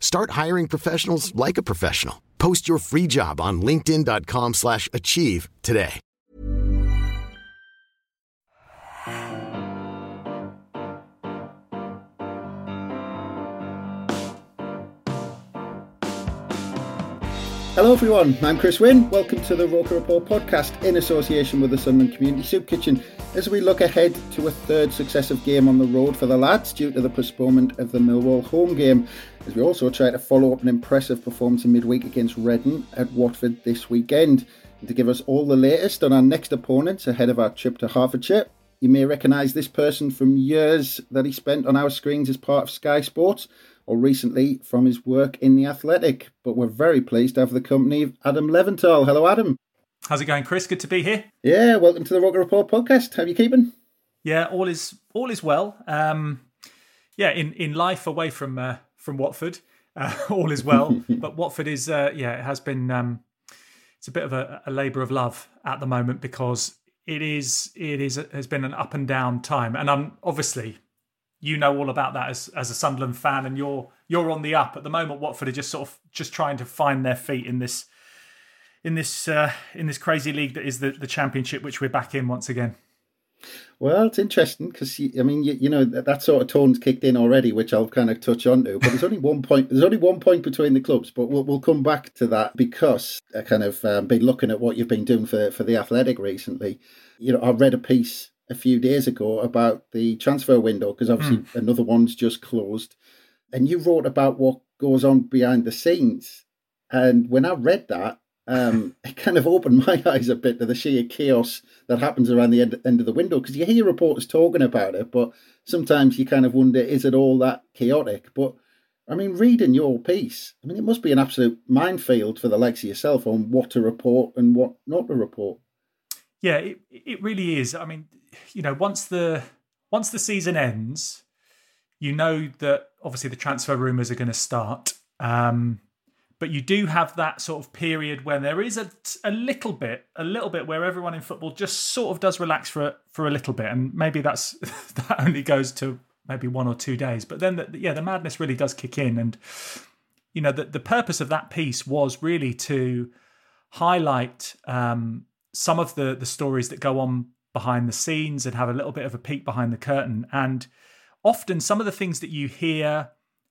Start hiring professionals like a professional. Post your free job on linkedin.com/achieve slash achieve today. Hello, everyone. I'm Chris Wynn. Welcome to the Roker Report podcast in association with the Sunderland Community Soup Kitchen as we look ahead to a third successive game on the road for the lads due to the postponement of the Millwall home game, as we also try to follow up an impressive performance in midweek against Reading at Watford this weekend. And to give us all the latest on our next opponents ahead of our trip to Hertfordshire, you may recognise this person from years that he spent on our screens as part of Sky Sports or recently from his work in The Athletic. But we're very pleased to have the company of Adam Leventhal. Hello, Adam. How's it going, Chris? Good to be here. Yeah, welcome to the Roker Report podcast. How are you keeping? Yeah, all is all is well. Um, yeah, in, in life away from uh, from Watford, uh, all is well. but Watford is uh, yeah, it has been um, it's a bit of a, a labour of love at the moment because it is it is has been an up and down time, and I'm obviously you know all about that as as a Sunderland fan, and you're you're on the up at the moment. Watford are just sort of just trying to find their feet in this in this uh, in this crazy league that is the the Championship, which we're back in once again. Well, it's interesting because I mean, you, you know, that, that sort of tone's kicked in already, which I'll kind of touch on to. But there's only one point. There's only one point between the clubs, but we'll we'll come back to that because I kind of um, been looking at what you've been doing for for the Athletic recently. You know, I read a piece a few days ago about the transfer window because obviously mm. another one's just closed, and you wrote about what goes on behind the scenes. And when I read that, um, it kind of opened my eyes a bit to the sheer chaos that happens around the end, end of the window because you hear reporters talking about it, but sometimes you kind of wonder, is it all that chaotic? But I mean, reading your piece, I mean, it must be an absolute minefield for the likes of yourself on what to report and what not to report. Yeah, it, it really is. I mean, you know, once the once the season ends, you know that obviously the transfer rumours are going to start. Um, but you do have that sort of period when there is a, a little bit, a little bit where everyone in football just sort of does relax for for a little bit, and maybe that's that only goes to maybe one or two days. But then, the, yeah, the madness really does kick in, and you know the the purpose of that piece was really to highlight um, some of the the stories that go on behind the scenes and have a little bit of a peek behind the curtain. And often, some of the things that you hear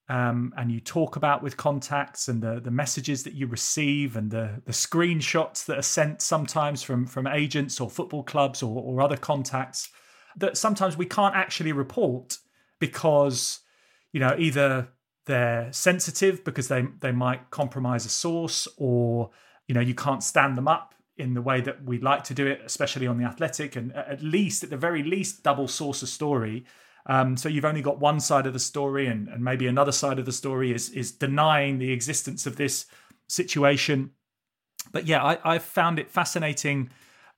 um, and you talk about with contacts and the the messages that you receive and the the screenshots that are sent sometimes from from agents or football clubs or, or other contacts that sometimes we can't actually report because you know either they're sensitive because they they might compromise a source or you know you can't stand them up in the way that we like to do it, especially on the athletic, and at least, at the very least, double source a story. Um, so you've only got one side of the story, and, and maybe another side of the story is is denying the existence of this situation. But yeah, I, I've found it fascinating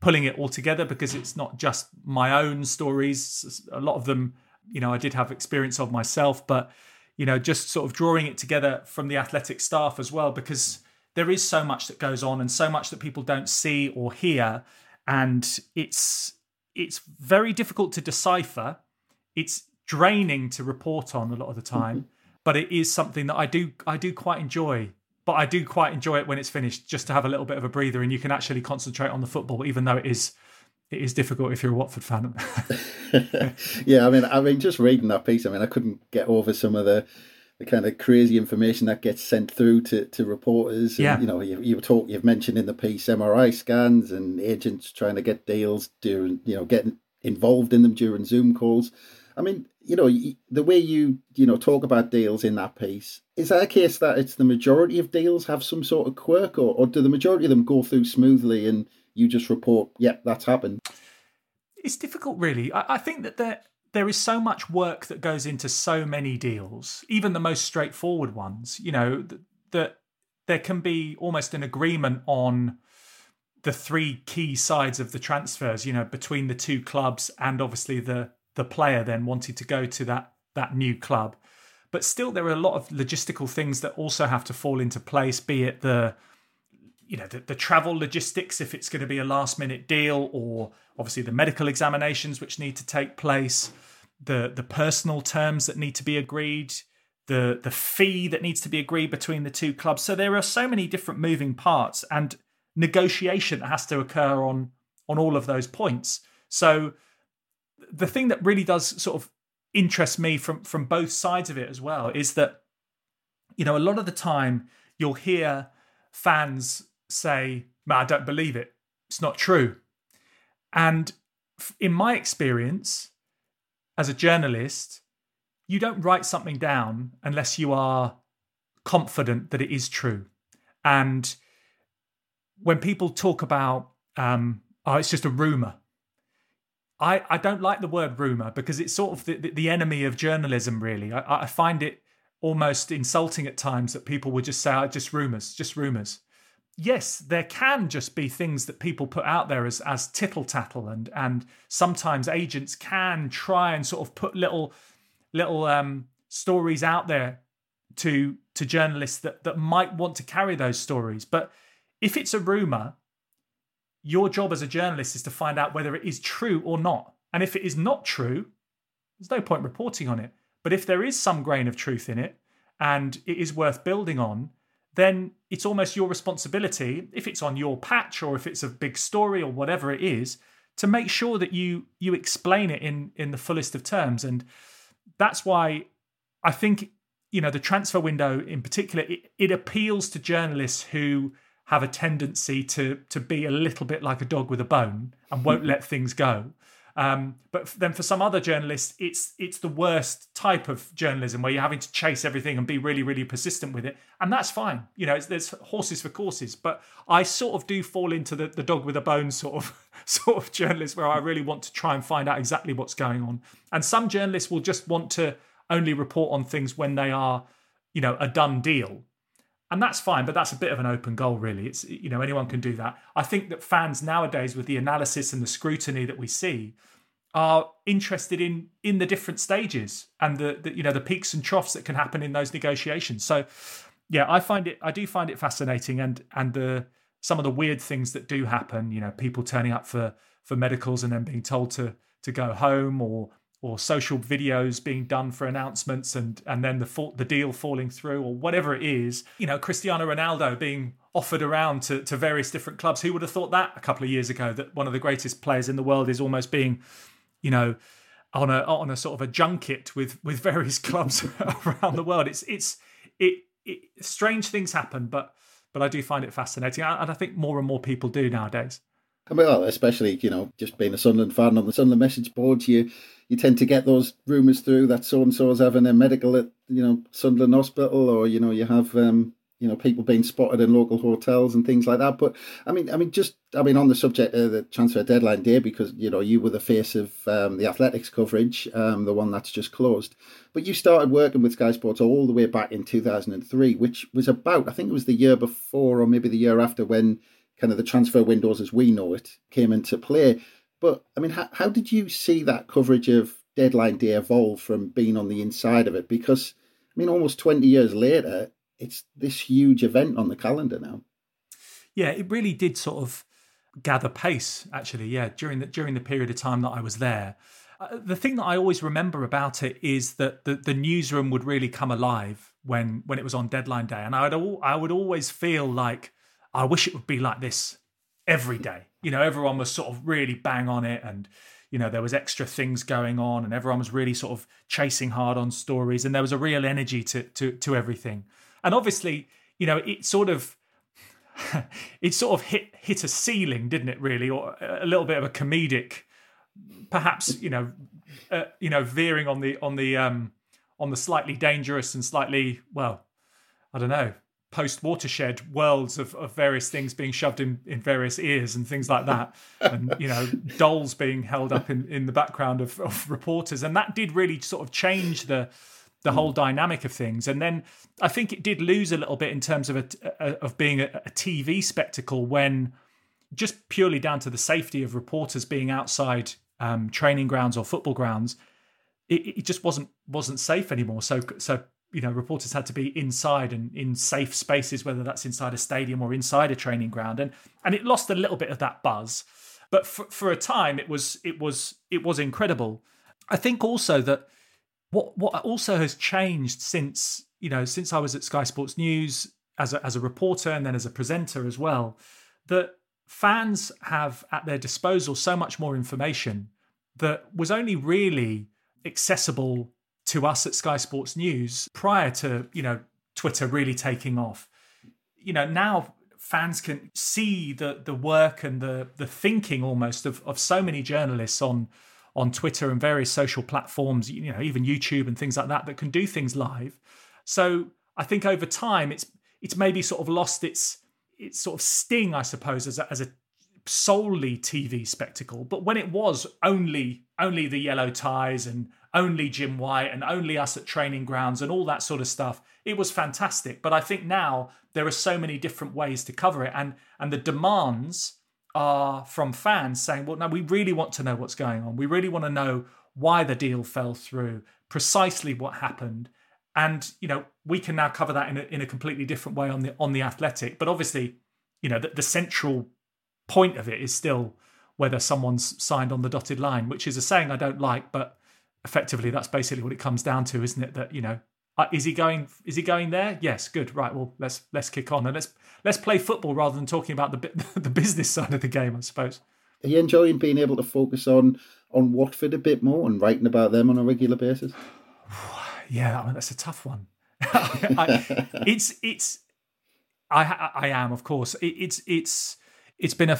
pulling it all together because it's not just my own stories. A lot of them, you know, I did have experience of myself, but you know, just sort of drawing it together from the athletic staff as well because there is so much that goes on and so much that people don't see or hear and it's it's very difficult to decipher it's draining to report on a lot of the time mm-hmm. but it is something that I do I do quite enjoy but I do quite enjoy it when it's finished just to have a little bit of a breather and you can actually concentrate on the football even though it is it is difficult if you're a Watford fan. yeah, I mean, I mean, just reading that piece, I mean, I couldn't get over some of the the kind of crazy information that gets sent through to, to reporters. And, yeah. you know, you, you talk, you've mentioned in the piece MRI scans and agents trying to get deals, doing, you know, getting involved in them during Zoom calls. I mean, you know, the way you you know talk about deals in that piece is that a case that it's the majority of deals have some sort of quirk, or, or do the majority of them go through smoothly and you just report, yep, that's happened? It's difficult, really. I, I think that there there is so much work that goes into so many deals, even the most straightforward ones. You know that, that there can be almost an agreement on the three key sides of the transfers. You know, between the two clubs and obviously the the player then wanted to go to that that new club. But still, there are a lot of logistical things that also have to fall into place. Be it the you know the, the travel logistics if it's going to be a last minute deal or obviously the medical examinations which need to take place the the personal terms that need to be agreed the the fee that needs to be agreed between the two clubs so there are so many different moving parts and negotiation that has to occur on on all of those points so the thing that really does sort of interest me from from both sides of it as well is that you know a lot of the time you'll hear fans say, I don't believe it. It's not true. And in my experience, as a journalist, you don't write something down unless you are confident that it is true. And when people talk about, um, oh, it's just a rumor, I, I don't like the word rumor because it's sort of the, the enemy of journalism, really. I, I find it almost insulting at times that people would just say, oh, just rumors, just rumors yes, there can just be things that people put out there as as tittle tattle, and and sometimes agents can try and sort of put little little um, stories out there to to journalists that that might want to carry those stories. But if it's a rumor, your job as a journalist is to find out whether it is true or not. And if it is not true, there's no point reporting on it. But if there is some grain of truth in it and it is worth building on, then it's almost your responsibility, if it's on your patch or if it's a big story or whatever it is, to make sure that you you explain it in in the fullest of terms. And that's why I think you know the transfer window in particular it, it appeals to journalists who have a tendency to to be a little bit like a dog with a bone and won't let things go. Um, but then for some other journalists, it's it's the worst type of journalism where you're having to chase everything and be really really persistent with it, and that's fine. You know, there's horses for courses. But I sort of do fall into the, the dog with a bone sort of sort of journalist where I really want to try and find out exactly what's going on. And some journalists will just want to only report on things when they are, you know, a done deal and that's fine but that's a bit of an open goal really. It's you know anyone can do that. I think that fans nowadays with the analysis and the scrutiny that we see are interested in in the different stages and the, the, you know the peaks and troughs that can happen in those negotiations. So yeah i find it i do find it fascinating and and the some of the weird things that do happen you know people turning up for for medicals and then being told to to go home or or social videos being done for announcements and and then the the deal falling through or whatever it is you know Cristiano Ronaldo being offered around to to various different clubs. Who would have thought that a couple of years ago that one of the greatest players in the world is almost being you know on a on a sort of a junket with with various clubs around the world? It's it's it, it strange things happen but but I do find it fascinating and I think more and more people do nowadays I mean, well, especially you know, just being a Sunderland fan on the Sunderland message boards, you you tend to get those rumours through that so and so is having a medical at you know Sunderland Hospital, or you know you have um, you know people being spotted in local hotels and things like that. But I mean, I mean, just I mean on the subject of the transfer deadline day, because you know you were the face of um, the athletics coverage, um, the one that's just closed. But you started working with Sky Sports all the way back in two thousand and three, which was about I think it was the year before or maybe the year after when kind of the transfer windows as we know it came into play. But I mean, how, how did you see that coverage of deadline day evolve from being on the inside of it? Because I mean, almost 20 years later, it's this huge event on the calendar now. Yeah, it really did sort of gather pace actually yeah during the during the period of time that I was there uh, the thing that I always remember about it is that the, the newsroom would really come alive when when it was on deadline day and I would all, I would always feel like I wish it would be like this every day. You know, everyone was sort of really bang on it and you know there was extra things going on and everyone was really sort of chasing hard on stories and there was a real energy to to to everything. And obviously, you know, it sort of it sort of hit hit a ceiling, didn't it really? Or a little bit of a comedic perhaps you know, uh, you know, veering on the on the um, on the slightly dangerous and slightly well, I don't know, post watershed worlds of, of various things being shoved in, in various ears and things like that. And you know dolls being held up in, in the background of, of reporters. And that did really sort of change the the whole dynamic of things. And then i think it did lose a little bit in terms of a, a of being a, a tv spectacle when just purely down to the safety of reporters being outside um, training grounds or football grounds it, it just wasn't wasn't safe anymore. So so you know reporters had to be inside and in safe spaces whether that's inside a stadium or inside a training ground. And and it lost a little bit of that buzz. But for, for a time it was it was it was incredible. I think also that what what also has changed since you know since i was at sky sports news as a, as a reporter and then as a presenter as well that fans have at their disposal so much more information that was only really accessible to us at Sky Sports News prior to, you know, Twitter really taking off. You know, now fans can see the the work and the the thinking almost of, of so many journalists on on Twitter and various social platforms, you know, even YouTube and things like that that can do things live. So I think over time it's it's maybe sort of lost its its sort of sting, I suppose, as a, as a solely TV spectacle. But when it was only only the yellow ties and only Jim White and only us at training grounds and all that sort of stuff. It was fantastic. But I think now there are so many different ways to cover it. And and the demands are from fans saying, well, no, we really want to know what's going on. We really want to know why the deal fell through, precisely what happened. And, you know, we can now cover that in a, in a completely different way on the on the athletic. But obviously, you know, the, the central point of it is still whether someone's signed on the dotted line, which is a saying I don't like, but effectively that's basically what it comes down to isn't it? That you know is he going is he going there? Yes good. Right well let's let's kick on and let's let's play football rather than talking about the the business side of the game i suppose. Are you enjoying being able to focus on on watford a bit more and writing about them on a regular basis? Yeah I mean, that's a tough one. I, it's it's i i am of course. It, it's it's it's been a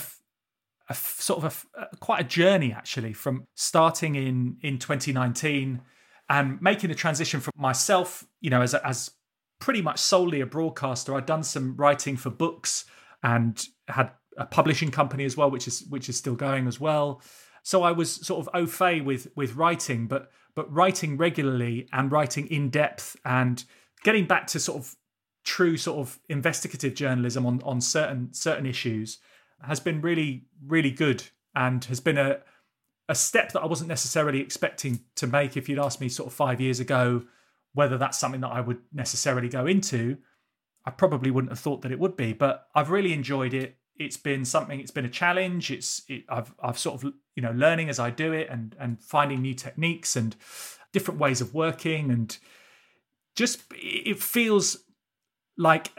a sort of a, a, quite a journey actually from starting in in 2019 and making the transition from myself, you know, as a, as pretty much solely a broadcaster. I'd done some writing for books and had a publishing company as well, which is which is still going as well. So I was sort of au fait with with writing, but but writing regularly and writing in depth and getting back to sort of true sort of investigative journalism on on certain certain issues has been really, really good and has been a a step that I wasn't necessarily expecting to make. If you'd asked me sort of five years ago whether that's something that I would necessarily go into, I probably wouldn't have thought that it would be. But I've really enjoyed it. It's been something. It's been a challenge. It's it, I've I've sort of you know learning as I do it and and finding new techniques and different ways of working and just it feels like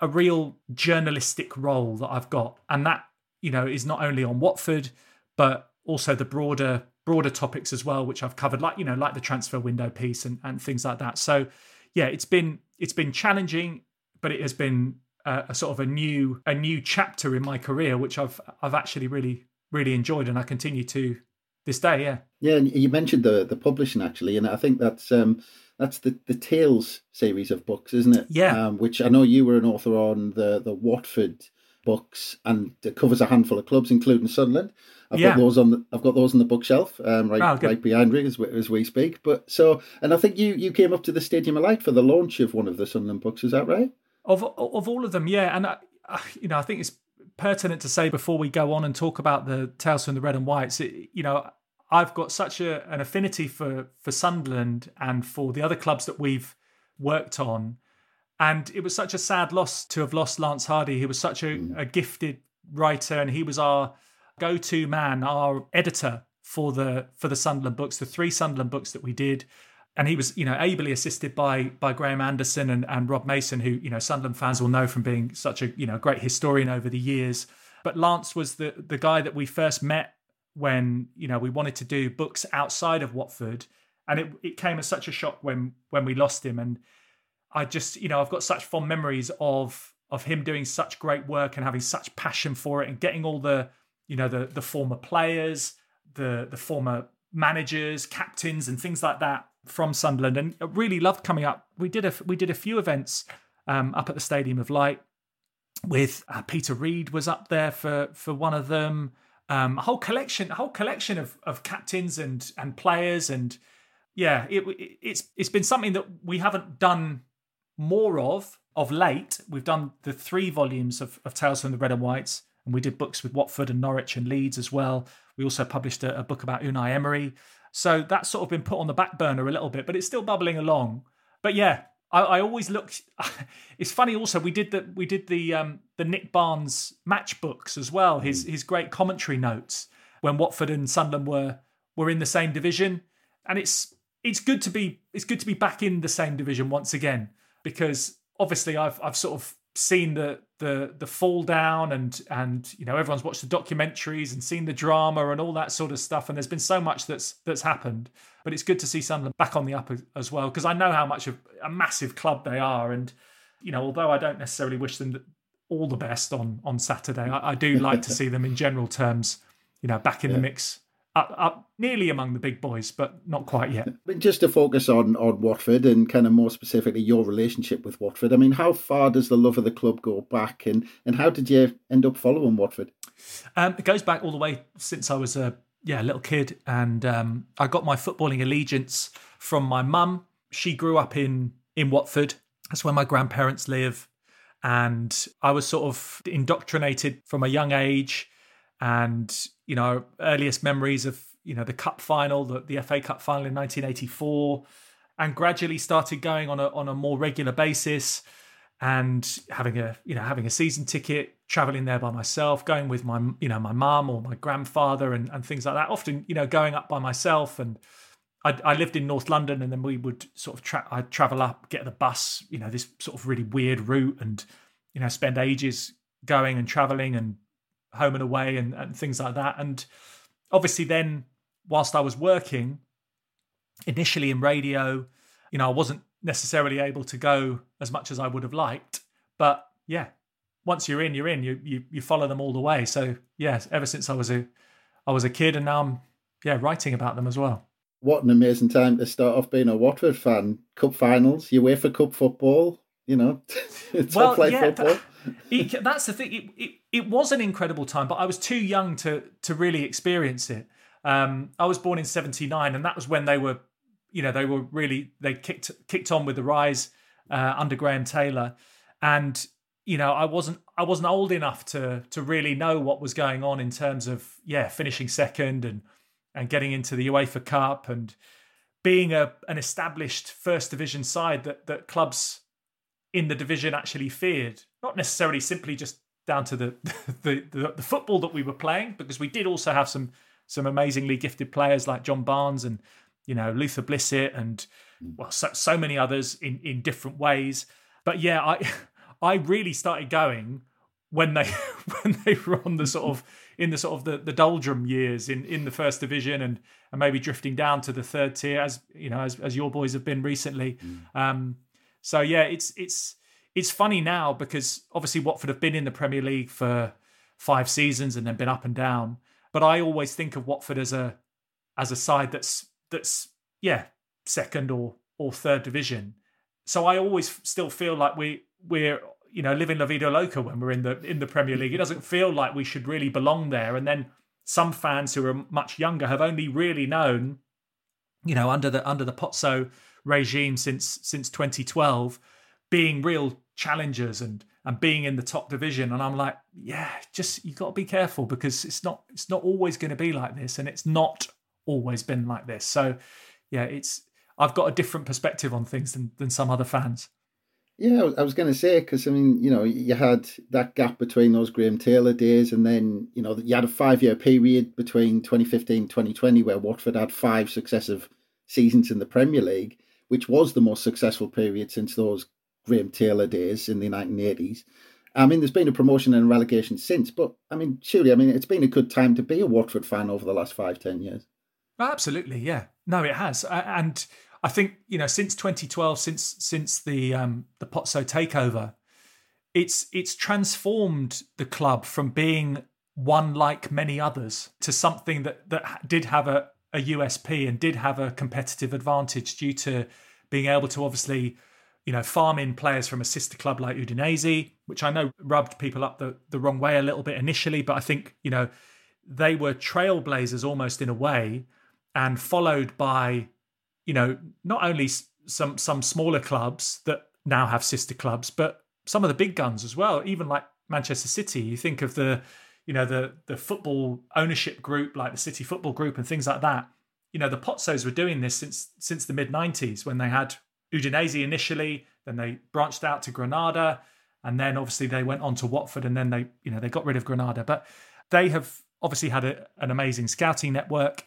a real journalistic role that I've got, and that you know is not only on Watford, but also the broader broader topics as well, which I've covered, like you know, like the transfer window piece and and things like that. So yeah, it's been it's been challenging, but it has been a, a sort of a new a new chapter in my career, which I've I've actually really really enjoyed, and I continue to this day. Yeah, yeah. And you mentioned the the publishing actually, and I think that's um that's the the Tales series of books, isn't it? Yeah. Um, which I know you were an author on the the Watford books, and it covers a handful of clubs, including Sunderland. I've yeah. got those on the I've got those on the bookshelf, um, right oh, right behind me as we, as we speak. But so, and I think you you came up to the Stadium of Light for the launch of one of the Sunderland books. Is that right? Of of all of them, yeah. And I, you know, I think it's pertinent to say before we go on and talk about the Tales from the Red and Whites. It, you know, I've got such a, an affinity for for Sunderland and for the other clubs that we've worked on, and it was such a sad loss to have lost Lance Hardy. He was such a, mm. a gifted writer, and he was our go-to man, our editor for the for the Sunderland books, the three Sunderland books that we did. And he was, you know, ably assisted by by Graham Anderson and, and Rob Mason, who, you know, Sunderland fans will know from being such a, you know, great historian over the years. But Lance was the the guy that we first met when you know we wanted to do books outside of Watford, and it it came as such a shock when when we lost him. And I just you know I've got such fond memories of of him doing such great work and having such passion for it and getting all the you know the the former players the the former managers, captains, and things like that from Sunderland, and really loved coming up. We did a we did a few events um, up at the Stadium of Light with uh, Peter Reid was up there for for one of them. Um, a whole collection, a whole collection of of captains and and players, and yeah, it, it, it's it's been something that we haven't done more of of late. We've done the three volumes of, of Tales from the Red and Whites, and we did books with Watford and Norwich and Leeds as well. We also published a, a book about Unai Emery. So that's sort of been put on the back burner a little bit, but it's still bubbling along. But yeah, I, I always look. it's funny. Also, we did the we did the um, the Nick Barnes match books as well. His mm. his great commentary notes when Watford and Sunderland were were in the same division, and it's it's good to be it's good to be back in the same division once again because obviously I've I've sort of seen the the the fall down and and you know everyone's watched the documentaries and seen the drama and all that sort of stuff. And there's been so much that's that's happened but it's good to see Sunderland back on the up as well because I know how much of a massive club they are. And you know although I don't necessarily wish them all the best on on Saturday I, I do like to see them in general terms you know back in yeah. the mix up, up nearly among the big boys, but not quite yet. But just to focus on on Watford and kind of more specifically your relationship with Watford. I mean, how far does the love of the club go back, and and how did you end up following Watford? Um, it goes back all the way since I was a yeah little kid, and um, I got my footballing allegiance from my mum. She grew up in in Watford. That's where my grandparents live, and I was sort of indoctrinated from a young age and you know earliest memories of you know the cup final the, the FA Cup final in 1984 and gradually started going on a on a more regular basis and having a you know having a season ticket traveling there by myself going with my you know my mum or my grandfather and, and things like that often you know going up by myself. And I, I lived in North London and then we would sort of tra- I'd travel up get the bus you know this sort of really weird route and you know spend ages going and traveling and home and away and, and things like that. And obviously, then whilst I was working initially in radio, you know, I wasn't necessarily able to go as much as I would have liked. But yeah, once you're in, you're in. You you you follow them all the way. So yes, ever since I was a I was a kid, and now I'm yeah writing about them as well. What an amazing time to start off being a Watford fan. Cup finals, UEFA Cup football. You know, top well, yeah, football. That, it, that's the thing. It, it, it was an incredible time, but I was too young to to really experience it. Um, I was born in '79, and that was when they were, you know, they were really they kicked kicked on with the rise uh, under Graham Taylor, and you know, I wasn't I wasn't old enough to to really know what was going on in terms of yeah finishing second and and getting into the UEFA Cup and being a an established first division side that that clubs in the division actually feared. Not necessarily simply just down to the the, the, the football that we were playing, because we did also have some some amazingly gifted players like John Barnes and you know Luther Blissett and mm. well so, so many others in in different ways. But yeah, I I really started going when they when they were on the sort of in the sort of the, the doldrum years in, in the first division and and maybe drifting down to the third tier as you know as, as your boys have been recently. Mm. Um, so yeah, it's it's it's funny now because obviously Watford have been in the Premier League for five seasons and then been up and down. But I always think of Watford as a as a side that's that's yeah second or or third division. So I always still feel like we we're you know living la vida loca when we're in the in the Premier League. It doesn't feel like we should really belong there. And then some fans who are much younger have only really known, you know, under the under the Pozzo regime since since 2012 being real challengers and and being in the top division. And I'm like yeah just you got to be careful because it's not it's not always going to be like this and it's not always been like this. So yeah it's I've got a different perspective on things than than some other fans. Yeah, I was going to say because I mean, you know, you had that gap between those Graham Taylor days, and then you know you had a five-year period between 2015 2020 where Watford had five successive seasons in the Premier League, which was the most successful period since those Graham Taylor days in the 1980s. I mean, there's been a promotion and relegation since, but I mean, surely, I mean, it's been a good time to be a Watford fan over the last five, ten years. Absolutely, yeah. No, it has, and I think you know since 2012, since since the um, the Pozzo takeover, it's it's transformed the club from being one like many others to something that that did have a, a USP and did have a competitive advantage due to being able to obviously you know, farm in players from a sister club like Udinese, which I know rubbed people up the, the wrong way a little bit initially, but I think, you know, they were trailblazers almost in a way and followed by, you know, not only some some smaller clubs that now have sister clubs, but some of the big guns as well, even like Manchester City. You think of the, you know, the the football ownership group like the City Football Group and things like that. You know, the Pozzos were doing this since since the mid 90s when they had Udinese initially, then they branched out to Granada, and then obviously they went on to Watford, and then they, you know, they got rid of Granada. But they have obviously had a, an amazing scouting network,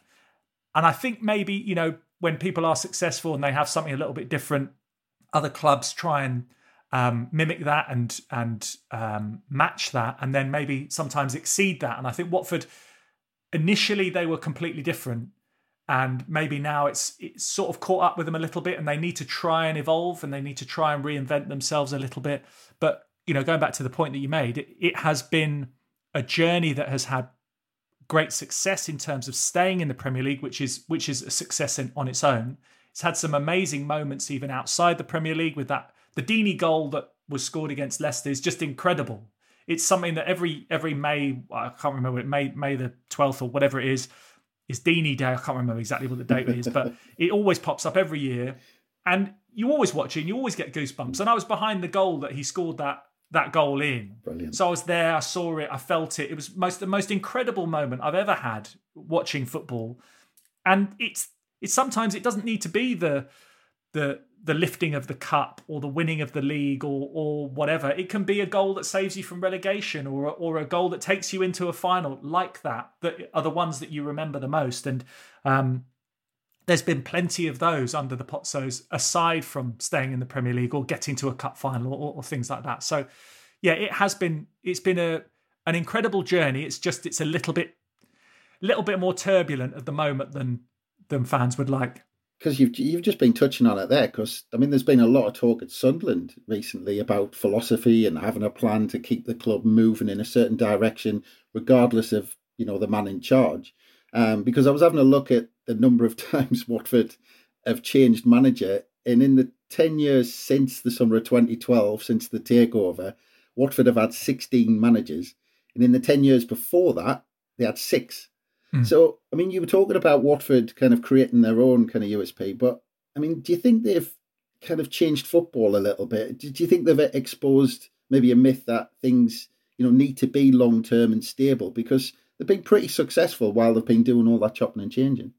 and I think maybe you know when people are successful and they have something a little bit different, other clubs try and um, mimic that and and um, match that, and then maybe sometimes exceed that. And I think Watford initially they were completely different. And maybe now it's it's sort of caught up with them a little bit and they need to try and evolve and they need to try and reinvent themselves a little bit. But you know going back to the point that you made it, it has been a journey that has had great success in terms of staying in the Premier League which is which is a success in, on its own. It's had some amazing moments even outside the Premier League with that the Deeney goal that was scored against Leicester is just incredible it's something that every every May I can't remember it May May the 12th or whatever it is is Deeney Day. I can't remember exactly what the date is, but it always pops up every year. And you always watch it and you always get goosebumps. And I was behind the goal that he scored that that goal in. Brilliant. So I was there, I saw it, I felt it. It was most the most incredible moment I've ever had watching football. And it's it's sometimes it doesn't need to be the the the lifting of the cup or the winning of the league or or whatever. It can be a goal that saves you from relegation or or a goal that takes you into a final like that. That are the ones that you remember the most. And um, there's been plenty of those under the Pozzos, aside from staying in the Premier League or getting to a cup final or, or things like that. So yeah, it has been it's been a an incredible journey. It's just it's a little bit little bit more turbulent at the moment than than fans would like because you've you've just been touching on it there. Because I mean, there's been a lot of talk at Sunderland recently about philosophy and having a plan to keep the club moving in a certain direction, regardless of you know the man in charge. Um, because I was having a look at the number of times Watford have changed manager, and in the ten years since the summer of 2012, since the takeover, Watford have had 16 managers, and in the 10 years before that, they had six. Mm. So, I mean, you were talking about Watford kind of creating their own kind of USP, but I mean, do you think they've kind of changed football a little bit? Do you think they've exposed maybe a myth that things, you know, need to be long term and stable? Because they've been pretty successful while they've been doing all that chopping and changing.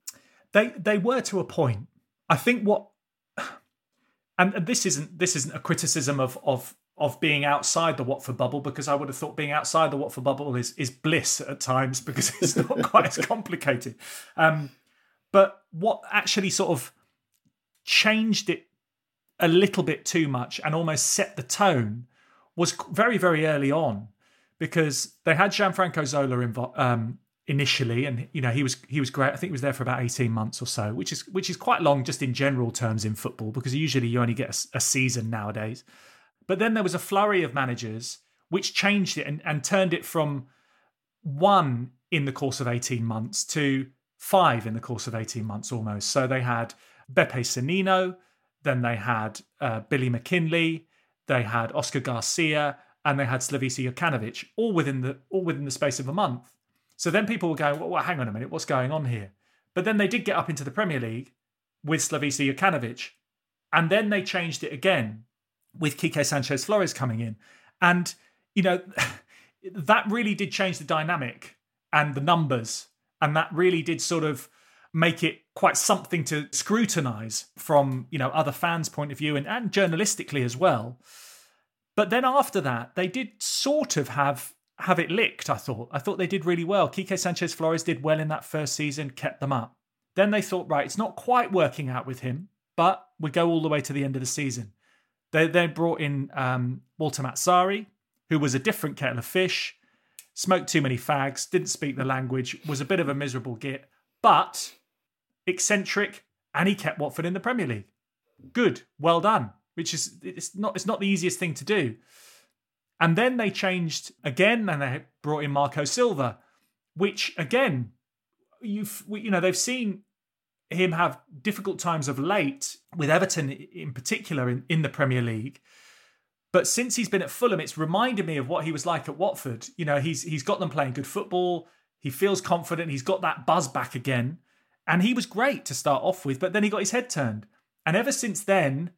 They they were to a point. I think what, and this isn't this isn't a criticism of of of being outside the Watford bubble because I would have thought being outside the Watford bubble is is bliss at times because it's not quite as complicated. Um, but what actually sort of changed it a little bit too much and almost set the tone was very very early on because they had Gianfranco Zola um, initially, and you know he was he was great. I think he was there for about eighteen months or so, which is which is quite long just in general terms in football because usually you only get a, a season nowadays. But then there was a flurry of managers which changed it and, and turned it from one in the course of 18 months to five in the course of 18 months almost. So they had Beppe Sannino, then they had uh, Billy McKinlay, they had Oscar Garcia, and they had Slavisa Jokanovic, all within the all within the space of a month. So then people were going, well, well, hang on a minute, what's going on here? But then they did get up into the Premier League with Slavisa Jokanovic, and then they changed it again with Quique Sanchez Flores coming in. And, you know, that really did change the dynamic and the numbers. And that really did sort of make it quite something to scrutinize from, you know, other fans' point of view and, and journalistically as well. But then after that, they did sort of have have it licked, I thought. I thought they did really well. Quique Sanchez Flores did well in that first season, kept them up. Then they thought, right, it's not quite working out with him, but we go all the way to the end of the season. They then brought in um, Walter Mazzarri, who was a different kettle of fish, smoked too many fags, didn't speak the language, was a bit of a miserable git, but eccentric, and he kept Watford in the Premier League. Good, well done. Which is it's not it's not the easiest thing to do. And then they changed again and they brought in Marco Silva, which again, you've you know they've seen him have difficult times of late with Everton in particular in, in the Premier League. But since he's been at Fulham, it's reminded me of what he was like at Watford. You know, he's he's got them playing good football. He feels confident. He's got that buzz back again, and he was great to start off with. But then he got his head turned, and ever since then,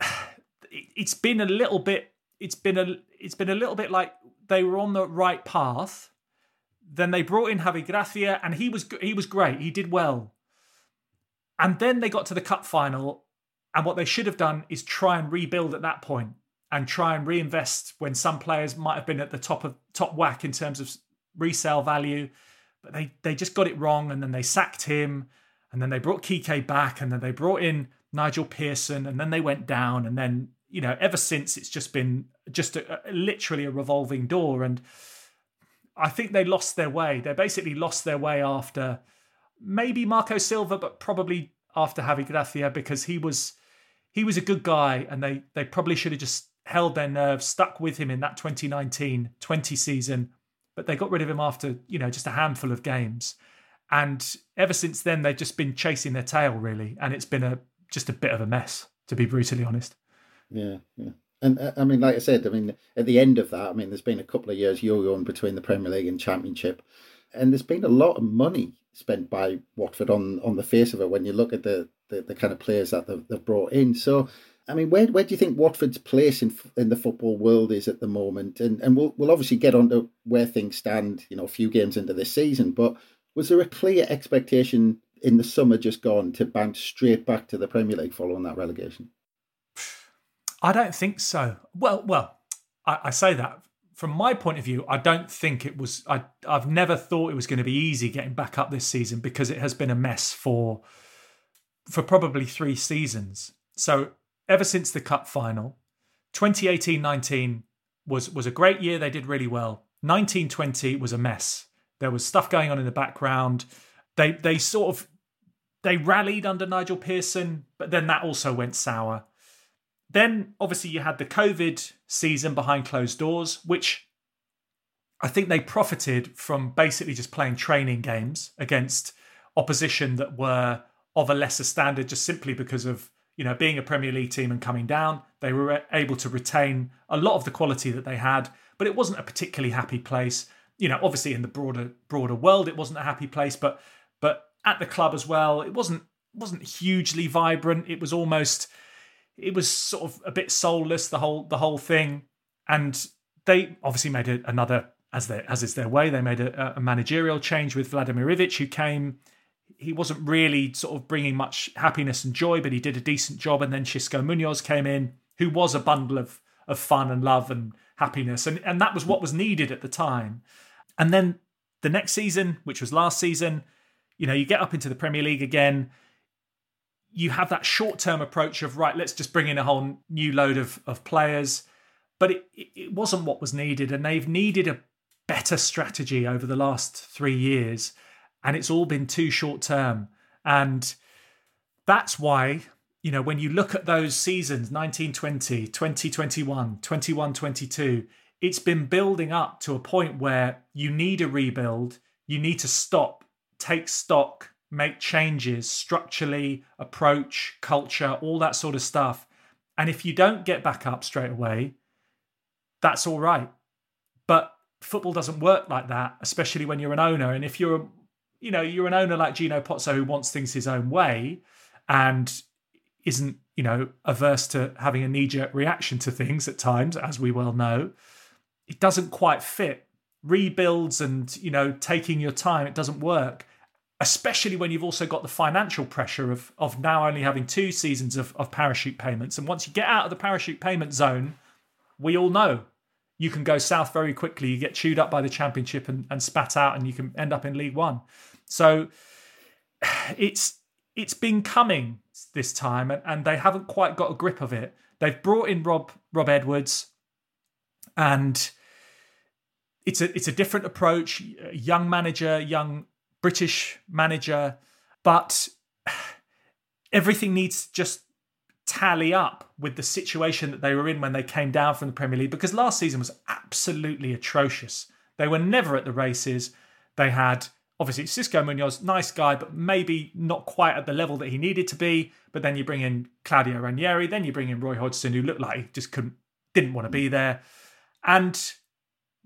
it's been a little bit. It's been a it's been a little bit like they were on the right path. Then they brought in Javi Gracia, and he was he was great. He did well. And then they got to the cup final, and what they should have done is try and rebuild at that point and try and reinvest when some players might have been at the top of top whack in terms of resale value. But they they just got it wrong, and then they sacked him, and then they brought Quique back, and then they brought in Nigel Pearson, and then they went down, and then you know ever since it's just been just a, a, literally a revolving door, and I think they lost their way. They basically lost their way after maybe Marco Silva, but probably after Javi Gracia because he was he was a good guy, and they they probably should have just held their nerve, stuck with him in that 2019-20 season, but they got rid of him after you know just a handful of games. And ever since then, they've just been chasing their tail, really, and it's been a just a bit of a mess, to be brutally honest. Yeah, yeah. And uh, I mean, like I said, I mean, at the end of that, I mean, there's been a couple of years yo-yoing between the Premier League and Championship, and there's been a lot of money spent by Watford on on the face of it when you look at the the, the kind of players that they've, they've brought in. So, I mean, where where do you think Watford's place in in the football world is at the moment? And and we'll we'll obviously get on to where things stand, you know, a few games into this season. But was there a clear expectation in the summer just gone to bounce straight back to the Premier League following that relegation? I don't think so. Well, well, I, I say that from my point of view, I don't think it was. I I've never thought it was going to be easy getting back up this season because it has been a mess for for probably three seasons. So ever since the cup final, 2018-19 was was a great year. They did really well. 1920 was a mess. There was stuff going on in the background. They they sort of they rallied under Nigel Pearson, but then that also went sour. Then, obviously, you had the COVID season behind closed doors, which I think they profited from basically just playing training games against opposition that were of a lesser standard just simply because of you know being a Premier League team and coming down. They were able to retain a lot of the quality that they had, but it wasn't a particularly happy place. You know, obviously in the broader broader world, it wasn't a happy place, but but at the club as well, it wasn't wasn't hugely vibrant. It was almost it was sort of a bit soulless the whole the whole thing, and they obviously made a, another as they as is their way. They made a, a managerial change with Vladimir Ivic, who came. He wasn't really sort of bringing much happiness and joy, but he did a decent job. And then Xisco Munoz came in, who was a bundle of of fun and love and happiness, and and that was what was needed at the time. And then the next season, which was last season, you know, you get up into the Premier League again you have that short term approach of right let's just bring in a whole new load of, of players. But it, it wasn't what was needed and they've needed a better strategy over the last three years and it's all been too short term and that's why you know when you look at those seasons 1920 2021 21 22 it's been building up to a point where you need a rebuild you need to stop take stock make changes structurally, approach, culture, all that sort of stuff. And if you don't get back up straight away, that's all right. But football doesn't work like that, especially when you're an owner. And if you're, you know, you're an owner like Gino Pozzo who wants things his own way and isn't, you know, averse to having a knee jerk reaction to things at times, as we well know, it doesn't quite fit. Rebuilds and, you know, taking your time, it doesn't work especially when you've also got the financial pressure of of now only having two seasons of, of parachute payments. And once you get out of the parachute payment zone, we all know you can go south very quickly. You get chewed up by the championship and, and spat out, and you can end up in League One. So it's it's been coming this time, and, and they haven't quite got a grip of it. They've brought in Rob Rob Edwards, and it's a it's a different approach. Young manager, young British manager, but everything needs to just tally up with the situation that they were in when they came down from the Premier League because last season was absolutely atrocious. They were never at the races. They had obviously Xisco Munoz, nice guy, but maybe not quite at the level that he needed to be. But then you bring in Claudio Ranieri, then you bring in Roy Hodgson, who looked like he just couldn't, didn't want to be mm. there, and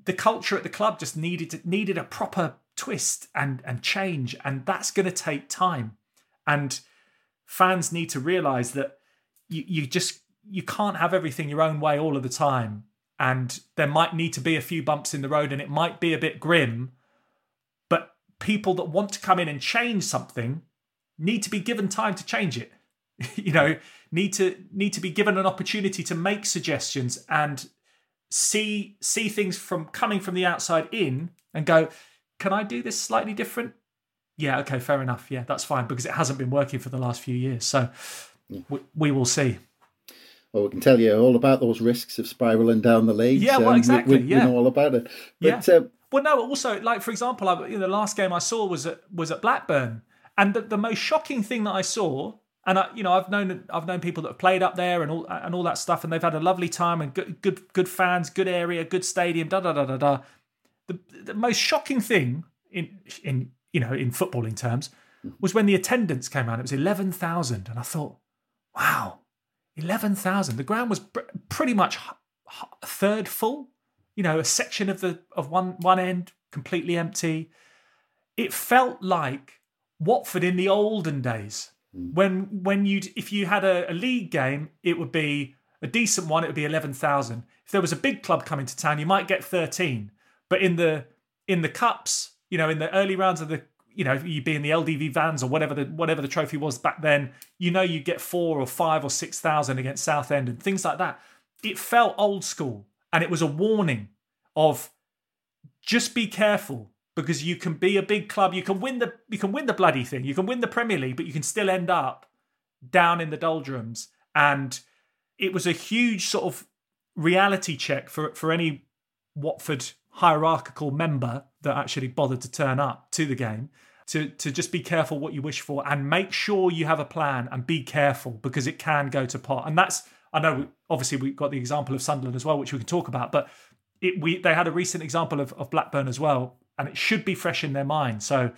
the culture at the club just needed needed a proper twist and and change, and that's going to take time. And fans need to realise that you you just you can't have everything your own way all of the time, and there might need to be a few bumps in the road, and it might be a bit grim. But people that want to come in and change something need to be given time to change it. you know, need to need to be given an opportunity to make suggestions and see see things from coming from the outside in and go, can I do this slightly different? Yeah, okay, fair enough. Yeah, that's fine because it hasn't been working for the last few years. So yeah. we, we, will see. Well, we can tell you all about those risks of spiraling down the league. Yeah, well, exactly. We, we, yeah. we know all about it. But, yeah. Uh, well, no. Also, like for example, I, you know, the last game I saw was at was at Blackburn, and the, the most shocking thing that I saw and I, you know, I've known I've known people that have played up there and all and all that stuff, and they've had a lovely time and good good good fans, good area, good stadium, da da da da da. The the most shocking thing in in you know in footballing terms was when the attendance came out. It was eleven thousand, and I thought, wow, eleven thousand. The ground was pr- pretty much a third full. You know, a section of the of one one end completely empty. It felt like Watford in the olden days Mm. When when you if you had a, a league game, it would be a decent one. It would be eleven thousand. If there was a big club coming to town, you might get thirteen. But in the in the cups, you know, in the early rounds of the you know, you be in the LDV vans or whatever the whatever the trophy was back then, you know you get four or five or six thousand against Southend and things like that. It felt old school and it was a warning of just be careful because you can be a big club, you can win the you can win the bloody thing, you can win the Premier League, but you can still end up down in the doldrums. And it was a huge sort of reality check for for any Watford hierarchical member that actually bothered to turn up to the game to to just be careful what you wish for and make sure you have a plan and be careful because it can go to pot. And that's I know obviously we've got the example of Sunderland as well, which we can talk about, but it, we they had a recent example of, of Blackburn as well, and it should be fresh in their mind. So,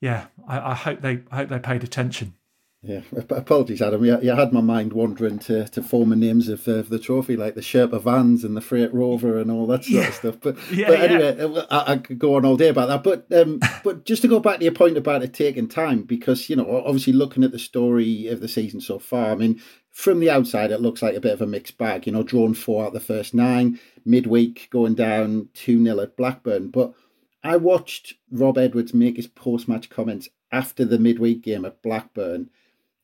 yeah, I, I hope they I hope they paid attention. Yeah, apologies, Adam. You, you had my mind wandering to, to former names of, uh, the trophy, like the Sherpa Vans and the Freight Rover and all that sort yeah. of stuff. But, yeah, but anyway, yeah. Uh, I, I, could go on all day about that. But um, but just to go back to your point about it taking time, because you know, obviously looking at the story of the season so far, I mean, from the outside, it looks like a bit of a mixed bag. You know, drawn four out the first nine, midweek going down two 0 at Blackburn, but I watched Rob Edwards make his post match comments after the midweek game at Blackburn,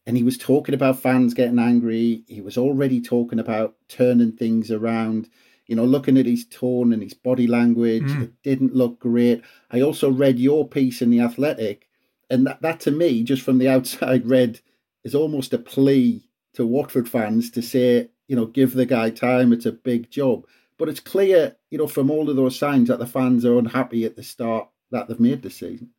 and he was talking about fans getting angry. He was already talking about turning things around. You know, looking at his tone and his body language, mm. it didn't look great. I also read your piece in The Athletic, and that, that to me, just from the outside, read is almost a plea to Watford fans to say, you know, give the guy time. It's a big job. But it's clear, you know, from all of those signs that the fans are unhappy at the start that they've made this season.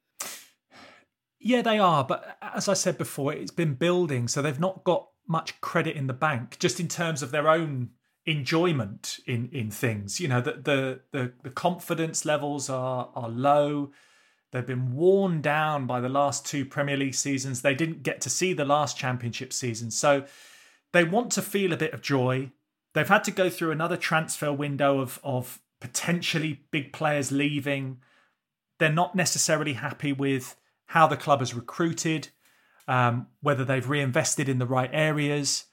Yeah, they are. But as I said before, it's been building, so they've not got much credit in the bank, just in terms of their own enjoyment in in things. You know, the the the, the confidence levels are are low. They've been worn down by the last two Premier League seasons. They didn't get to see the last Championship season, so they want to feel a bit of joy. They've had to go through another transfer window of of potentially big players leaving. They're not necessarily happy with how the club has recruited, um, whether they've reinvested in the right areas,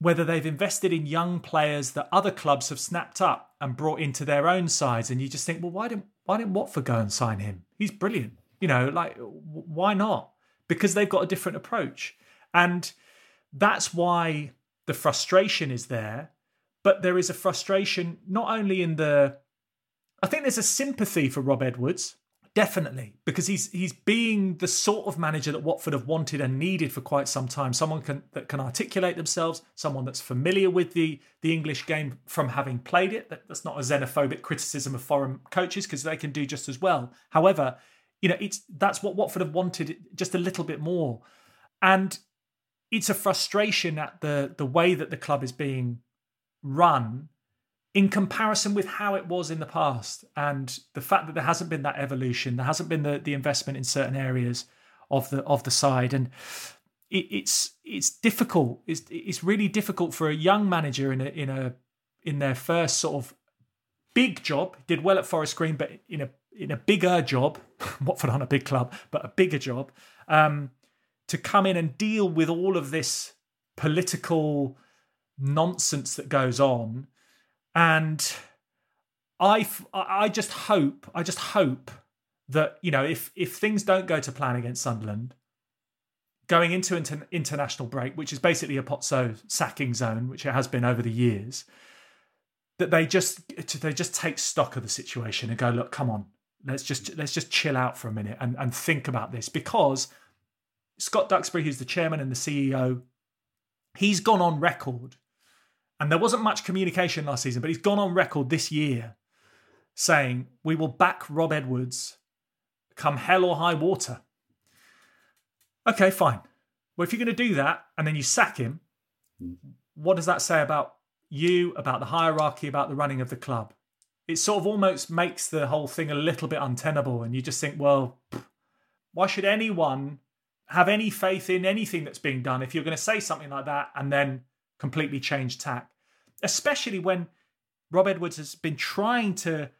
whether they've invested in young players that other clubs have snapped up and brought into their own sides. And you just think, well, why didn't why didn't Watford go and sign him? He's brilliant. You know, like why not? Because they've got a different approach, and that's why the frustration is there but there is a frustration not only in the I think there's a sympathy for Rob Edwards, definitely, because he's he's being the sort of manager that Watford have wanted and needed for quite some time. Someone can, that can articulate themselves, someone that's familiar with the the English game from having played it. That, that's not a xenophobic criticism of foreign coaches because they can do just as well. However, you know, it's that's what Watford have wanted just a little bit more. And it's a frustration at the the way that the club is being run in comparison with how it was in the past and the fact that there hasn't been that evolution there hasn't been the, the investment in certain areas of the of the side. And it, it's it's difficult. It's it's really difficult for a young manager in a in a in their first sort of big job did well at Forest Green but in a in a bigger job Watford on a big club but a bigger job um, to come in and deal with all of this political nonsense that goes on and I, I just hope, I just hope that you know if if things don't go to plan against Sunderland, going into inter- international break, which is basically a Pozzo sacking zone, which it has been over the years, that they just they just take stock of the situation and go, look, come on, let's just let's just chill out for a minute and, and think about this. Because Scott Duxbury, who's the chairman and the CEO, he's gone on record and there wasn't much communication last season, but he's gone on record this year saying, We will back Rob Edwards come hell or high water. Okay, fine. Well, if you're going to do that and then you sack him, what does that say about you, about the hierarchy, about the running of the club? It sort of almost makes the whole thing a little bit untenable. And you just think, well, why should anyone have any faith in anything that's being done if you're going to say something like that and then completely changed tack, especially when Rob Edwards has been trying to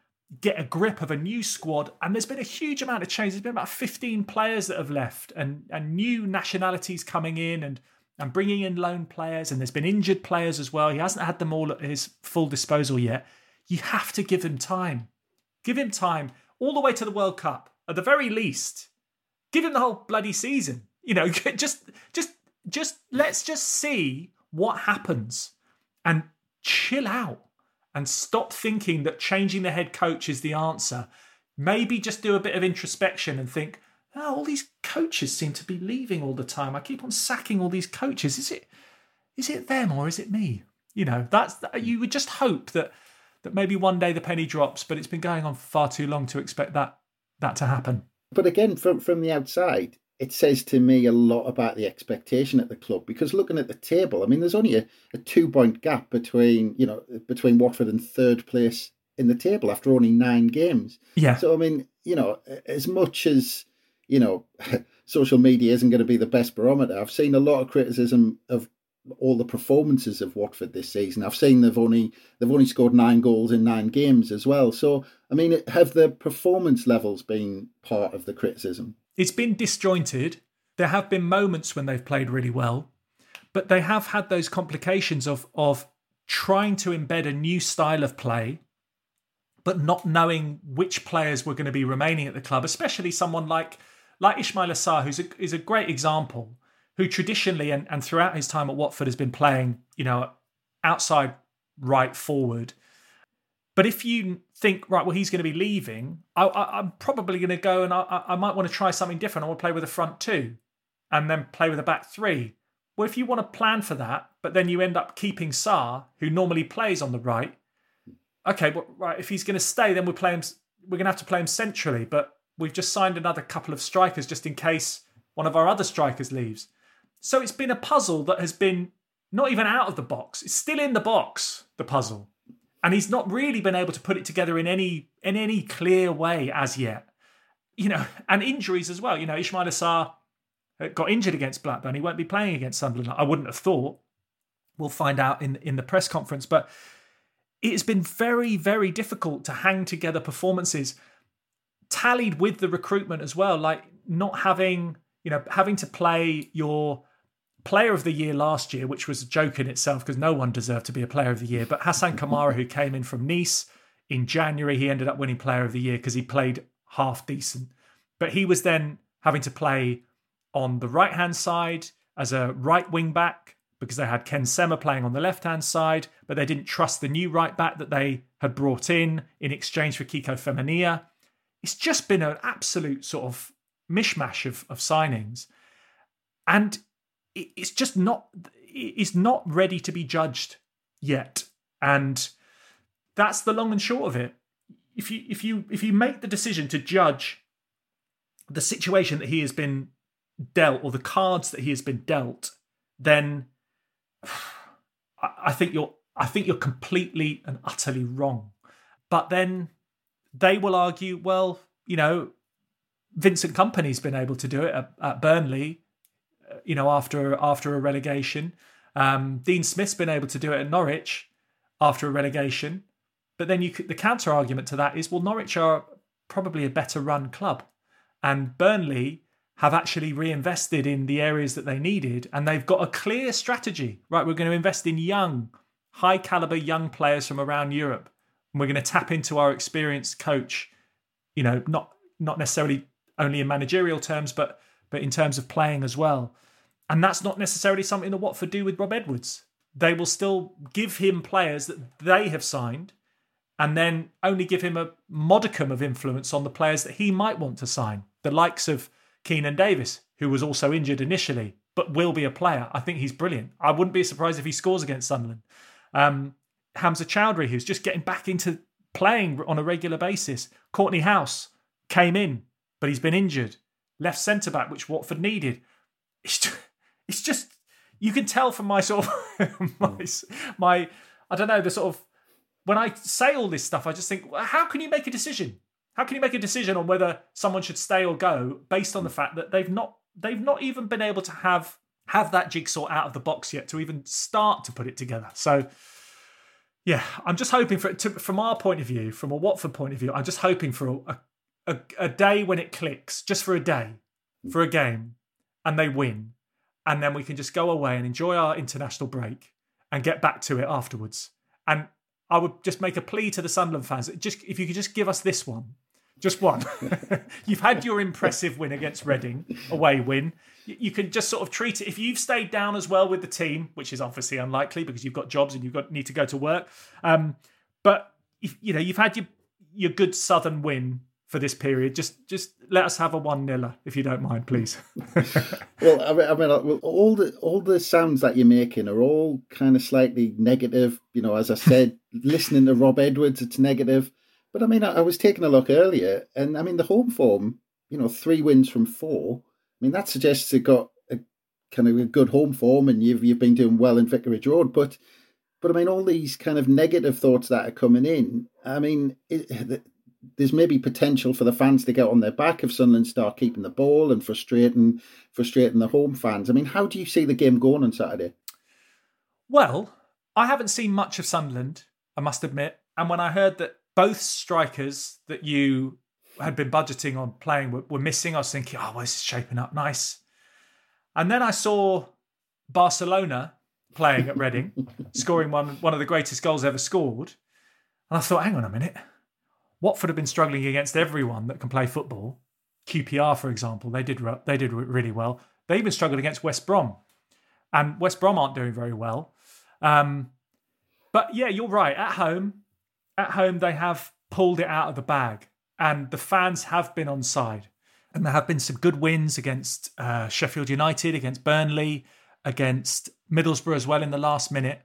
get a grip of a new squad and there's been a huge amount of change. There's been about 15 players that have left and and new nationalities coming in and and bringing in loan players and there's been injured players as well. He hasn't had them all at his full disposal yet. You have to give him time. Give him time all the way to the world cup at the very least. Give him the whole bloody season. You know just just just let's just see what happens and chill out and stop thinking that changing the head coach is the answer. Maybe just do a bit of introspection and think, oh, all these coaches seem to be leaving all the time. I keep on sacking all these coaches. Is it is it them or is it me? You know, that's you would just hope that that maybe one day the penny drops, but it's been going on far too long to expect that that to happen. But again, from from the outside, it says to me a lot about the expectation at the club because looking at the table, I mean, there's only a, a two point gap between you know between Watford and third place in the table after only nine games. Yeah. So I mean, you know, as much as you know, social media isn't going to be the best barometer. I've seen a lot of criticism of all the performances of Watford this season. I've seen they've only they've only scored nine goals in nine games as well. So I mean, have the performance levels been part of the criticism? It's been disjointed. There have been moments when they've played really well, but they have had those complications of of trying to embed a new style of play, but not knowing which players were going to be remaining at the club, especially someone like like Ismaila Sarr, who's a, is a great example, who traditionally and, and throughout his time at Watford has been playing, you know, outside right forward but if you think, right, well, he's going to be leaving, I, am probably going to go and I, I might want to try something different. I want to play with a front two and then play with a back three. Well, if you want to plan for that, but then you end up keeping Sarr, who normally plays on the right, okay, well, right, if he's going to stay, then we're playing, we're going to have to play him centrally. But we've just signed another couple of strikers just in case one of our other strikers leaves. So it's been a puzzle that has been not even out of the box. It's still in the box, the puzzle and he's not really been able to put it together in any in any clear way as yet. You know, and injuries as well. You know, Ismaila Sarr uh, got injured against Blackburn. He won't be playing against Sunderland. I wouldn't have thought. We'll find out in in the press conference, but it has been very very difficult to hang together performances tallied with the recruitment as well like not having you know having to play your player of the year last year, which was a joke in itself because no one deserved to be a player of the year. But Hassan Kamara, who came in from Nice in January, he ended up winning player of the year because he played half decent. But he was then having to play on the right hand side as a right wing back because they had Ken Sema playing on the left hand side, but they didn't trust the new right back that they had brought in in exchange for Kiko Femenia. It's just been an absolute sort of mishmash of, of signings. And it's just not it's not ready to be judged yet. And that's the long and short of it. If you if you if you make the decision to judge the situation that he has been dealt or the cards that he has been dealt then I think you're I think you're completely and utterly wrong. But then they will argue, well, you know, Vincent Kompany's been able to do it at, at Burnley, you know, after after a relegation. Um, Dean Smith's been able to do it at Norwich after a relegation. But then you could, the counter argument to that is, well, Norwich are probably a better run club, and Burnley have actually reinvested in the areas that they needed, and they've got a clear strategy. Right, we're going to invest in young, high caliber young players from around Europe, and we're going to tap into our experienced coach. You know, not not necessarily only in managerial terms, but but in terms of playing as well. And that's not necessarily something that Watford do with Rob Edwards. They will still give him players that they have signed and then only give him a modicum of influence on the players that he might want to sign. The likes of Keinan Davis, who was also injured initially, but will be a player. I think he's brilliant. I wouldn't be surprised if he scores against Sunderland. Um, Hamza Choudhury, who's just getting back into playing on a regular basis. Kortney Hause came in, but he's been injured. Left centre back, which Watford needed. It's just, it's just you can tell from my sort of my, my I don't know the sort of when I say all this stuff, I just think, how can you make a decision? How can you make a decision on whether someone should stay or go based on the fact that they've not they've not even been able to have have that jigsaw out of the box yet to even start to put it together. So yeah, I'm just hoping for to, from our point of view, from a Watford point of view, I'm just hoping for a, a, a day when it clicks, just for a day, for a game, and they win, and then we can just go away and enjoy our international break and get back to it afterwards. And I would just make a plea to the Sunderland fans: just if you could just give us this one, just one. you've had your impressive win against Reading, away win. You can just sort of treat it. If you've stayed down as well with the team, which is obviously unlikely because you've got jobs and you've got need to go to work. Um, but if, you know you've had your your good Southern win for this period. Just just let us have a one niller if you don't mind, please. well, I mean, I mean, uh, all the all the sounds that you're making are all kind of slightly negative. You know, as I said, listening to Rob Edwards, it's negative. But I mean, I, I, was taking a look earlier, and I mean, the home form, you know, three wins from four. I mean, that suggests they've got a kind of a good home form, and you've you've been doing well in Vicarage Road. But, but I mean, all these kind of negative thoughts that are coming in. I mean, it, there's maybe potential for the fans to get on their back if Sunderland start keeping the ball and frustrating frustrating the home fans. I mean, how do you see the game going on Saturday? Well, I haven't seen much of Sunderland, I must admit. And when I heard that both strikers that you had been budgeting on playing were, were missing. I was thinking, oh, well, this is shaping up nice. And then I saw Barcelona playing at Reading, scoring one, one of the greatest goals ever scored. And I thought, hang on a minute. Watford have been struggling against everyone that can play football. QPR, for example, they did they did really well. They even struggled against West Brom, and West Brom aren't doing very well. Um, but yeah, you're right. At home, at home, they have pulled it out of the bag, and the fans have been on side. And there have been some good wins against uh, Sheffield United, against Burnley, against Middlesbrough as well in the last minute.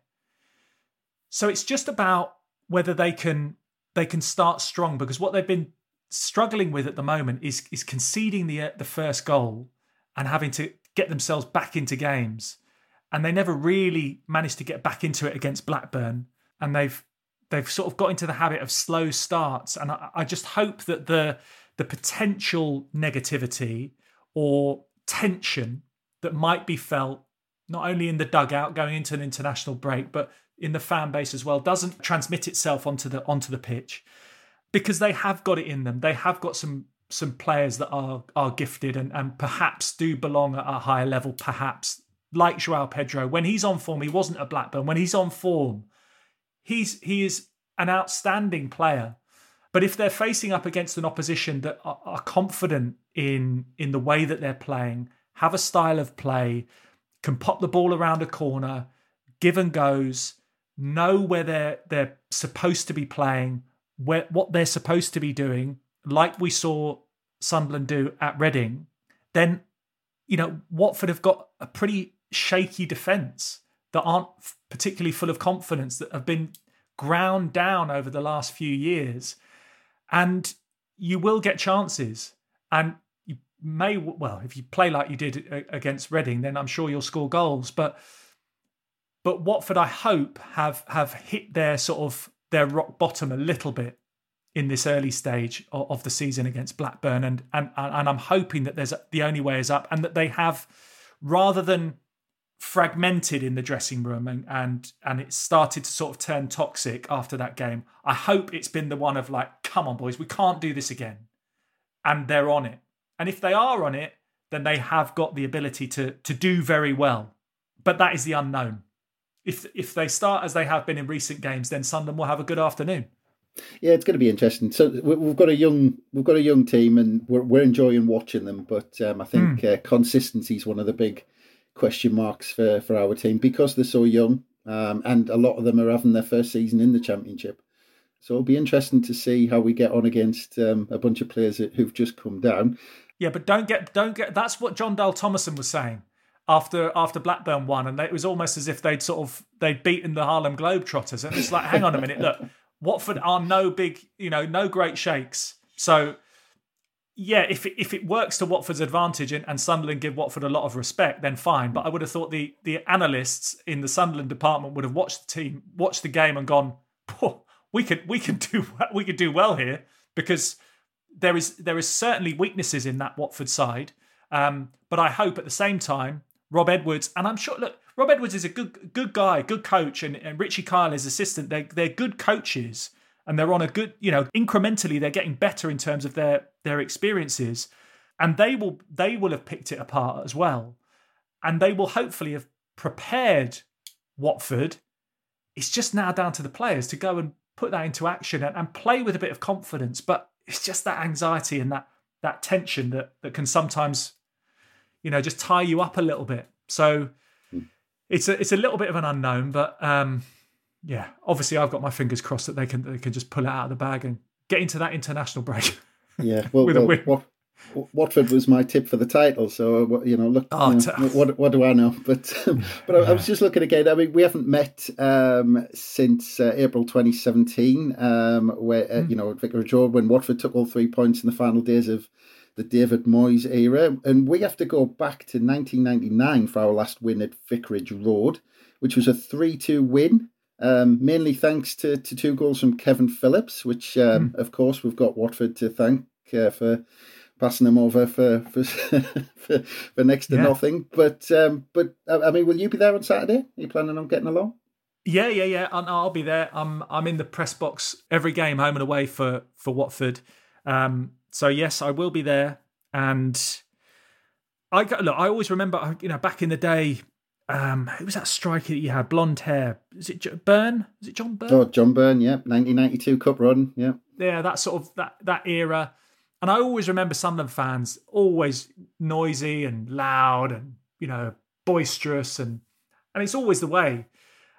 So it's just about whether they can they can start strong because what they've been struggling with at the moment is is conceding the uh, the first goal and having to get themselves back into games. And they never really managed to get back into it against Blackburn. And they've they've sort of got into the habit of slow starts, and I, I just hope that the the potential negativity or tension that might be felt not only in the dugout going into an international break, but in the fan base as well, doesn't transmit itself onto the onto the pitch because they have got it in them. They have got some some players that are are gifted and, and perhaps do belong at a higher level, perhaps like Joao Pedro. When he's on form, he wasn't a Blackburn. When he's on form, he's he is an outstanding player. But if they're facing up against an opposition that are, are confident in in the way that they're playing, have a style of play, can pop the ball around a corner, give and goes, know where they're they're supposed to be playing, where what they're supposed to be doing, like we saw Sunderland do at Reading, then you know Watford have got a pretty shaky defence that aren't particularly full of confidence that have been ground down over the last few years. And you will get chances. And you may well if you play like you did against Reading, then I'm sure you'll score goals. But but Watford, I hope have have hit their sort of their rock bottom a little bit in this early stage of, of the season against Blackburn, and and and I'm hoping that there's the only way is up, and that they have rather than fragmented in the dressing room and and and it started to sort of turn toxic after that game. I hope it's been the one of like, come on, boys, we can't do this again, and they're on it. And if they are on it, then they have got the ability to to do very well. But that is the unknown. If if they start as they have been in recent games, then Sunderland will have a good afternoon. Yeah, it's going to be interesting. So we've got a young we've got a young team, and we're we're enjoying watching them. But um, I think mm. uh, consistency is one of the big question marks for, for our team because they're so young, um, and a lot of them are having their first season in the championship. So it'll be interesting to see how we get on against um, a bunch of players who've just come down. Yeah, but don't get don't get. That's what Jon Dahl Tomasson was saying after after Blackburn won, and it was almost as if they'd sort of they'd beaten the Harlem Globetrotters, and it's like, hang on a minute, look, Watford are no big, you know, no great shakes. So yeah, if it, if it works to Watford's advantage and, and, Sunderland give Watford a lot of respect, then fine. But I would have thought the the analysts in the Sunderland department would have watched the team, watched the game, and gone, we could we could do we could do well here because there is there is certainly weaknesses in that Watford side. Um, but I hope at the same time, Rob Edwards, and I'm sure look, Rob Edwards is a good good guy, good coach, and, and Richie Kyle, his assistant, they're they're good coaches and they're on a good, you know, incrementally they're getting better in terms of their their experiences, and they will they will have picked it apart as well, and they will hopefully have prepared Watford. It's just now down to the players to go and put that into action and, and play with a bit of confidence. But it's just that anxiety and that that tension that that can sometimes, you know, just tie you up a little bit. So hmm. it's a it's a little bit of an unknown, but um, yeah, obviously I've got my fingers crossed that they can they can just pull it out of the bag and get into that international break. Yeah, well, with well, a win. What, Watford was my tip for the title, so you know, look, oh, you know, what what do I know? But um, but I, I, was just looking again. I mean, we haven't met um, since uh, April 2017, um, where uh, mm. you know Vicarage Road when Watford took all three points in the final days of the David Moyes era, and we have to go back to 1999 for our last win at Vicarage Road, which was a 3-2 win um, mainly thanks to, to two goals from Kevin Phillips, which, um, mm. of course, we've got Watford to thank uh, for passing them over for for, for, for next to yeah. nothing. But um, but I mean, will you be there on Saturday? Are you planning on getting along? Yeah, yeah, yeah. I'll be there. I'm I'm in the press box every game, home and away for for Watford. Um, so yes, I will be there. And I look. I always remember, you know, back in the day, um, who was that striker that you had? Blonde hair. Is it Byrne? Is it John Byrne? Oh, John Byrne. Yeah, 1992 Cup run. Yeah. Yeah, that sort of that that era. And I always remember Sunderland fans always noisy and loud and you know boisterous and and it's always the way.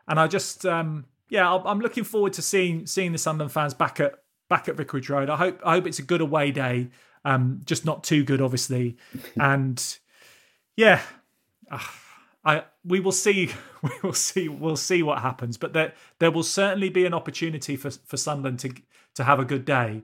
And I just um, yeah, I'm looking forward to seeing seeing the Sunderland fans back at back at Vicarage Road. I hope I hope it's a good away day. Um, just not too good, obviously. and yeah. Uh, I we will see we will see we'll see what happens, but there there will certainly be an opportunity for for Sunderland to to have a good day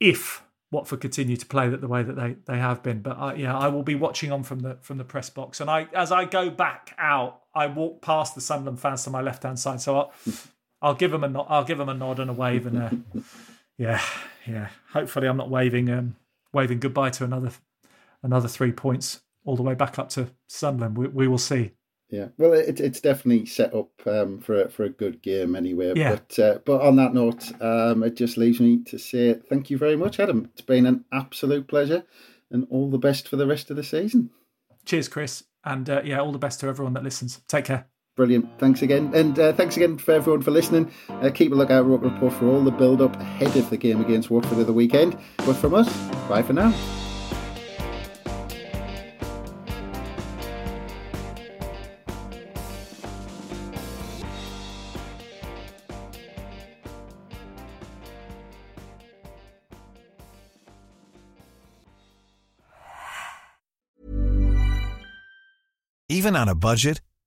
if Watford continue to play that the way that they they have been. But I, yeah, I will be watching on from the from the press box, and I as I go back out, I walk past the Sunderland fans to my left hand side, so I'll I'll give them a nod, I'll give them a nod and a wave, and uh, yeah, yeah. Hopefully, I'm not waving um waving goodbye to another another three points all the way back up to Sunderland. We, we will see. Yeah, well, it, it's definitely set up um, for a, for a good game anyway. Yeah. But uh, but on that note, um, it just leaves me to say thank you very much, Adam. It's been an absolute pleasure, and all the best for the rest of the season. Cheers, Chris, and uh, yeah, all the best to everyone that listens. Take care. Brilliant. Thanks again, and uh, thanks again for everyone for listening. Uh, keep a lookout, Roker Report, for all the build up ahead of the game against Watford of the weekend. But from us, bye for now. Even on a budget,